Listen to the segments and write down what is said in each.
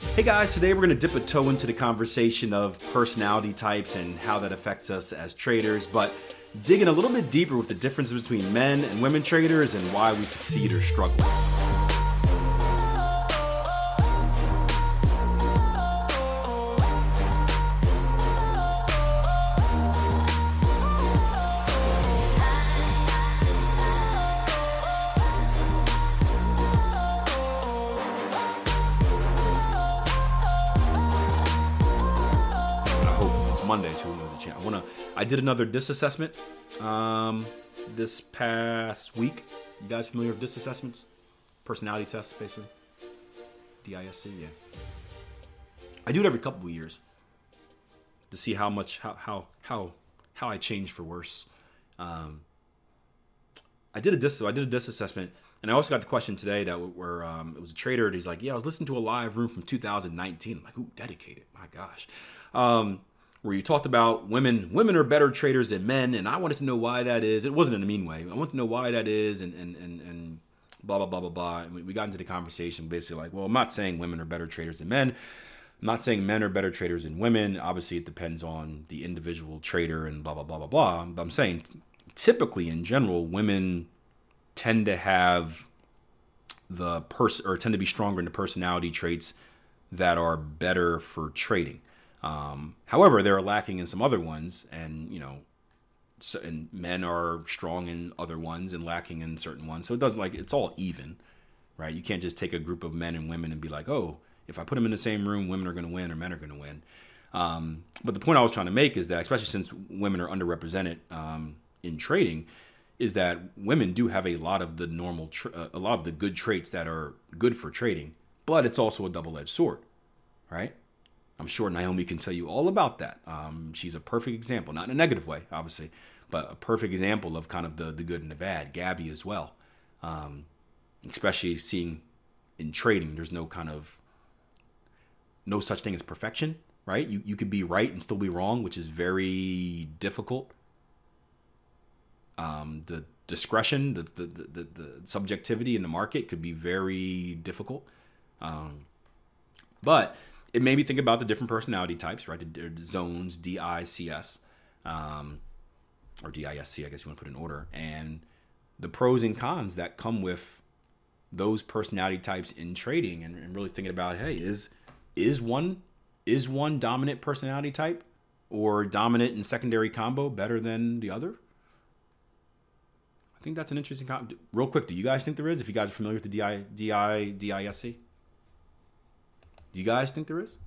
Hey guys, today we're going to dip a toe into the conversation of personality types and how that affects us as traders, but digging a little bit deeper with the differences between men and women traders and why we succeed or struggle. I did another DISC assessment um, this past week. You guys familiar with DISC assessments? Personality tests, basically. DISC, yeah. I do it every couple of years to see how much how how how how I change for worse. Um, I did a dis I did a DISC assessment, and I also got the question today that where um, it was a trader, and he's like, "Yeah, I was listening to a live room from 2019." I'm like, "Ooh, dedicated, my gosh." Um, where you talked about women women are better traders than men and i wanted to know why that is. It wasn't in a mean way. I want to know why that is and and and, and blah blah blah blah blah. And we got into the conversation basically like well i'm not saying women are better traders than men. I'm not saying men are better traders than women. Obviously it depends on the individual trader and blah blah blah blah blah. But i'm saying typically in general women tend to have the person or tend to be stronger in the personality traits that are better for trading um, however, they're lacking in some other ones, and you know, so, and men are strong in other ones and lacking in certain ones. So it doesn't like it's all even, right? You can't just take a group of men and women and be like, oh, if I put them in the same room, women are going to win or men are going to win. Um, but the point I was trying to make is that, especially since women are underrepresented um, in trading, is that women do have a lot of the normal, tra- uh, a lot of the good traits that are good for trading, but it's also a double-edged sword, right? I'm sure Naomi can tell you all about that. Um, she's a perfect example, not in a negative way, obviously, but a perfect example of kind of the, the good and the bad. Gabby as well, um, especially seeing in trading, there's no kind of no such thing as perfection, right? You you could be right and still be wrong, which is very difficult. Um, the discretion, the, the the, the subjectivity in the market could be very difficult. Um, but it made me think about the different personality types, right? The zones, D I C S, um, or D I S C, I guess you want to put in order, and the pros and cons that come with those personality types in trading, and, and really thinking about, hey, is is one is one dominant personality type or dominant and secondary combo better than the other? I think that's an interesting. Com- Real quick, do you guys think there is? If you guys are familiar with the DI, DI? Do you guys think there is?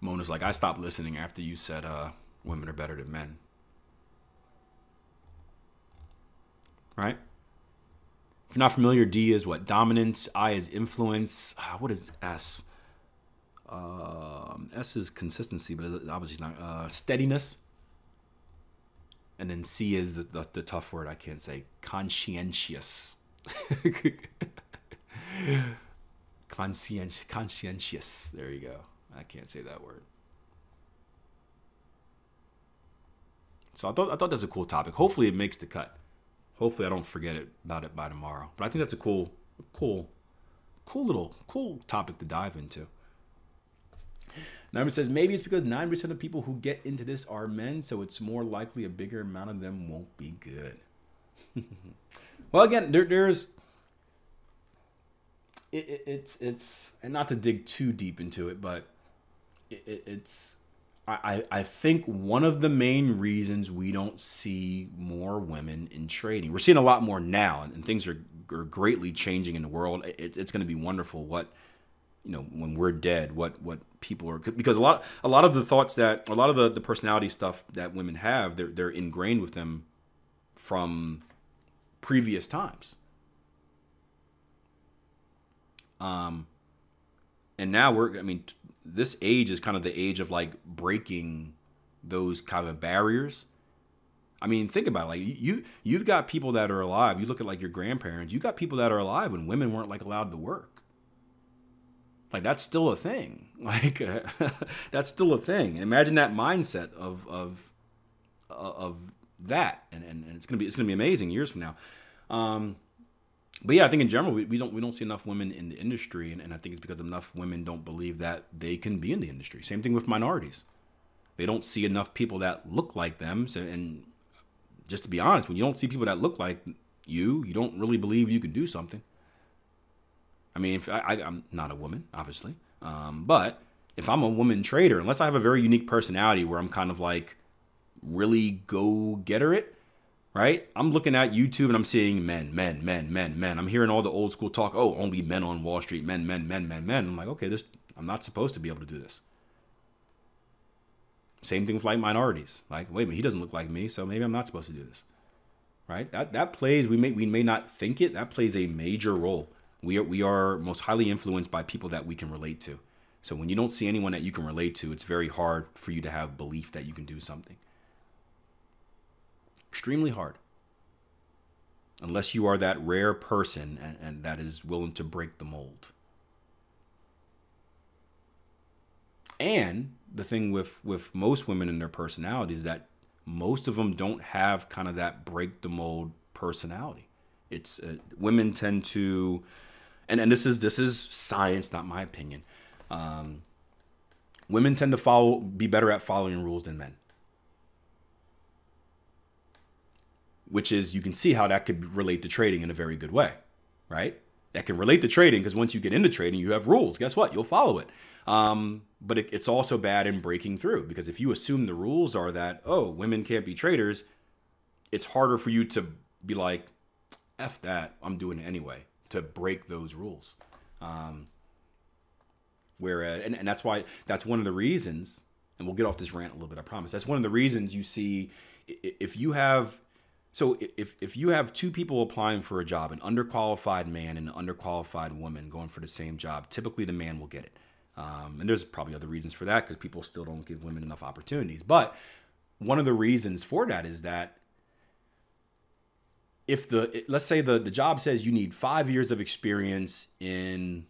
Mona's like, I stopped listening after you said uh, women are better than men. Right? If you're not familiar, D is what? Dominance. I is influence. Uh, what is S? Um, S is consistency, but obviously not. Uh, steadiness and then C is the, the, the tough word I can't say. Conscientious. Conscientious. Conscientious. There you go. I can't say that word. So I thought I thought that's a cool topic. Hopefully it makes the cut. Hopefully I don't forget it about it by tomorrow. But I think that's a cool, cool, cool little cool topic to dive into. Number says maybe it's because 9% of people who get into this are men, so it's more likely a bigger amount of them won't be good. well, again, there, there's it, it, it's it's and not to dig too deep into it, but it, it's I, I think one of the main reasons we don't see more women in trading, we're seeing a lot more now, and, things are, are greatly changing in the world. It, it's going to be wonderful what you know when we're dead what what people are because a lot a lot of the thoughts that a lot of the, the personality stuff that women have they're they're ingrained with them from previous times. Um, and now we're, I mean, t- this age is kind of the age of like breaking those kind of barriers. I mean, think about it. Like you, you've got people that are alive. You look at like your grandparents. You got people that are alive when women weren't like allowed to work. Like that's still a thing. Like that's still a thing. Imagine that mindset of of of that, and, and, and it's gonna be it's gonna be amazing years from now. Um, but yeah, I think in general we, we don't we don't see enough women in the industry, and, and I think it's because enough women don't believe that they can be in the industry. Same thing with minorities; they don't see enough people that look like them. So, and just to be honest, when you don't see people that look like you, you don't really believe you can do something. I mean, if I, am not a woman, obviously, um, but if I'm a woman trader, unless I have a very unique personality where I'm kind of like really go getter it, right? I'm looking at YouTube and I'm seeing men, men, men, men, men. I'm hearing all the old school talk. Oh, only men on Wall Street, men, men, men, men, men. I'm like, okay, this I'm not supposed to be able to do this. Same thing with like minorities. Like, wait a minute, he doesn't look like me, so maybe I'm not supposed to do this. Right? That that plays. We may we may not think it. That plays a major role we are, we are most highly influenced by people that we can relate to. So when you don't see anyone that you can relate to, it's very hard for you to have belief that you can do something. Extremely hard. Unless you are that rare person and, and that is willing to break the mold. And the thing with with most women and their personalities that most of them don't have kind of that break the mold personality. It's uh, women tend to and and this is this is science, not my opinion. Um, women tend to follow be better at following rules than men. Which is you can see how that could relate to trading in a very good way, right? That can relate to trading because once you get into trading, you have rules. Guess what? You'll follow it. Um, but it, it's also bad in breaking through because if you assume the rules are that oh women can't be traders, it's harder for you to be like, f that, I'm doing it anyway to break those rules. Um, whereas, and, and that's why that's one of the reasons, and we'll get off this rant a little bit, I promise. That's one of the reasons you see if you have so if if you have two people applying for a job, an underqualified man and an underqualified woman going for the same job, typically the man will get it. Um, and there's probably other reasons for that because people still don't give women enough opportunities. But one of the reasons for that is that if the let's say the the job says you need five years of experience in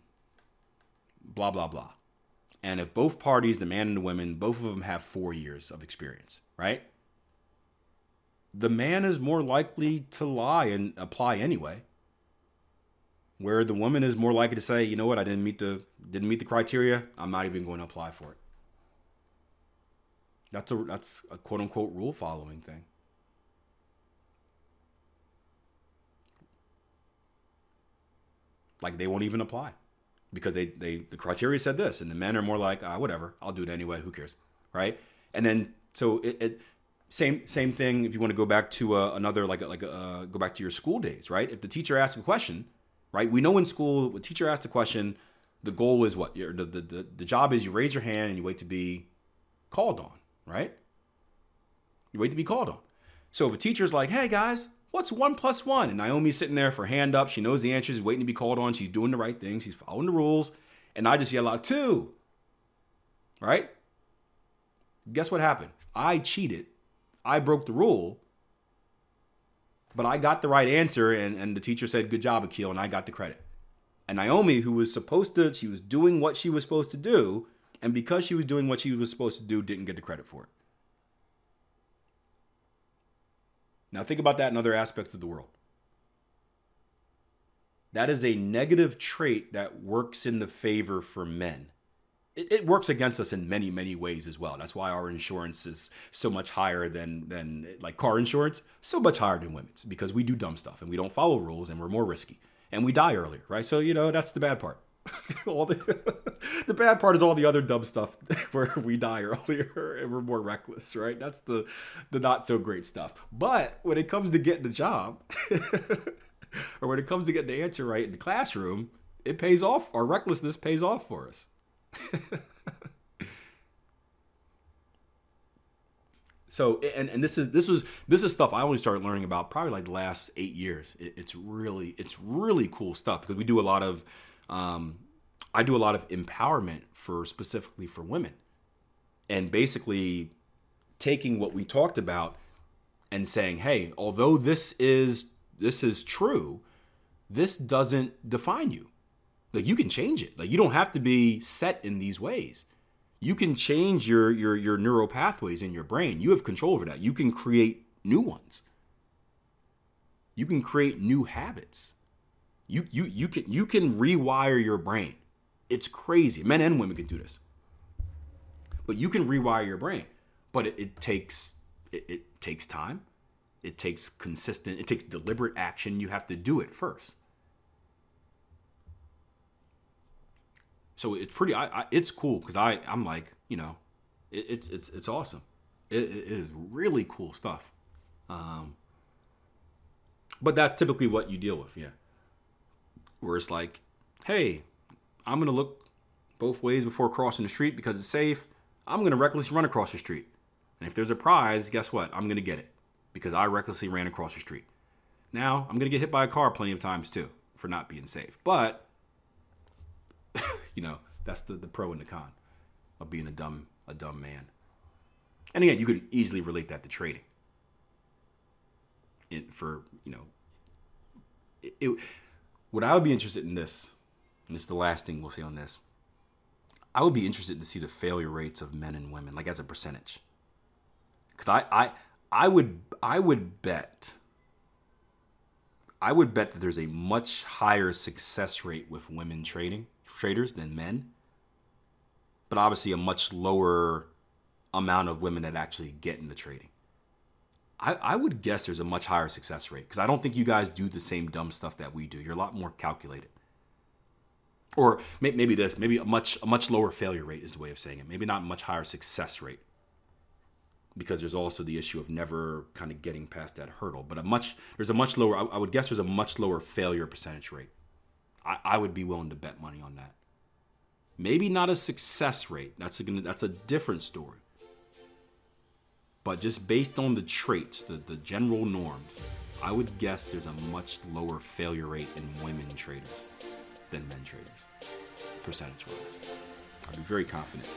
blah blah blah. And if both parties the man and the women both of them have four years of experience right? The man is more likely to lie and apply anyway. Where the woman is more likely to say you know what? I didn't meet the didn't meet the criteria. I'm not even going to apply for it. That's a that's a quote unquote rule following thing like they won't even apply because they they the criteria said this, and the men are more like ah whatever, I'll do it anyway. Who cares, right? And then so it, it same same thing if you want to go back to uh, another like like uh, go back to your school days, right? If the teacher asks a question, right? We know in school, when teacher asks a question, the goal is what? the, the, the, the job is you raise your hand and you wait to be called on, right? You wait to be called on. So if a teacher's like, hey guys, What's one plus one? And Naomi's sitting there for hand up. She knows the answer. She's waiting to be called on. She's doing the right thing. She's following the rules. And I just yell out two. Right? Guess what happened? I cheated. I broke the rule. But I got the right answer, and, and the teacher said, Good job, Akil, and I got the credit. And Naomi, who was supposed to, she was doing what she was supposed to do, and because she was doing what she was supposed to do, didn't get the credit for it. Now, think about that in other aspects of the world. That is a negative trait that works in the favor for men. It, it, works against us in many, many ways as well. That's why our insurance is so much higher than than like car insurance, so much higher than women's because we do dumb stuff and we don't follow rules and we're more risky and we die earlier, right? So you know that's the bad part. all the the bad part is all the other dumb stuff where we die earlier and we're more reckless, right? That's the the not so great stuff. But when it comes to getting the job, or when it comes to getting the answer right in the classroom, it pays off. Our recklessness pays off for us. So and, and this is this was this is stuff I only started learning about probably like the last eight years. It, it's really it's really cool stuff because we do a lot of um, I do a lot of empowerment for specifically for women, and basically taking what we talked about and saying, hey, although this is this is true, this doesn't define you. Like you can change it. Like you don't have to be set in these ways you can change your your your neural pathways in your brain. You have control over that. You can create new ones. You can create new habits. You you you can you can rewire your brain. It's crazy. Men and women can do this. But you can rewire your brain. But it, it takes it, it takes time. It takes consistent, it takes deliberate action. You have to do it first. So it's pretty. I, I it's cool because I I'm like you know, it, it's it's it's awesome. It, it is really cool stuff. Um, but that's typically what you deal with, yeah. Where it's like, hey, I'm gonna look both ways before crossing the street because it's safe. I'm gonna recklessly run across the street, and if there's a prize, guess what? I'm gonna get it because I recklessly ran across the street. Now I'm gonna get hit by a car plenty of times too for not being safe, but you know, that's the, the pro and the con of being a dumb a dumb man. And again, you could easily relate that to trading. In, for you know, it, it, what I would be interested in this, and this is the last thing we'll say on this. I would be interested to see the failure rates of men and women, like as a percentage. Because I, I, I would, I would bet. I would bet that there's a much higher success rate with women trading traders than men, but obviously a much lower amount of women that actually get into trading. I, I would guess there's a much higher success rate because I don't think you guys do the same dumb stuff that we do. You're a lot more calculated. Or maybe this, maybe a much a much lower failure rate is the way of saying it. Maybe not much higher success rate because there's also the issue of never kind of getting past that hurdle. But a much there's a much lower. I, I would guess there's a much lower failure percentage rate. I, I would be willing to bet money on that. Maybe not a success rate. That's a that's a different story. But just based on the traits, the, the general norms, I would guess there's a much lower failure rate in women traders than men traders, percentage wise. I'd be very confident.